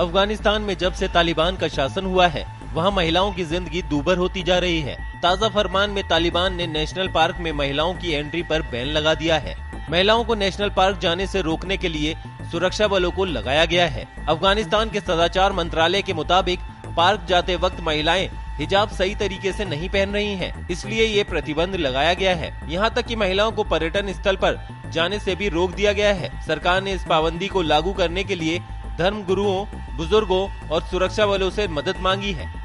अफ़गानिस्तान में जब से तालिबान का शासन हुआ है वहाँ महिलाओं की ज़िंदगी दूबर होती जा रही है। ताज़ा फरमान में तालिबान ने नेशनल पार्क में महिलाओं की एंट्री पर बैन लगा दिया है। महिलाओं को नेशनल पार्क जाने से रोकने के लिए सुरक्षा बलों को लगाया गया है। अफ़गानिस्तान के सदाचार मंत्रालय के मुताबिक पार्क जाते वक्त महिलाएँ हिजाब सही तरीके से नहीं पहन रही हैं, इसलिए ये प्रतिबंध लगाया गया है। यहाँ तक कि महिलाओं को पर्यटन स्थल पर जाने से भी रोक दिया गया है। सरकार ने इस पाबंदी को लागू करने के लिए धर्म गुरुओं बुज़ुर्गों और सुरक्षा बलों से मदद मांगी है।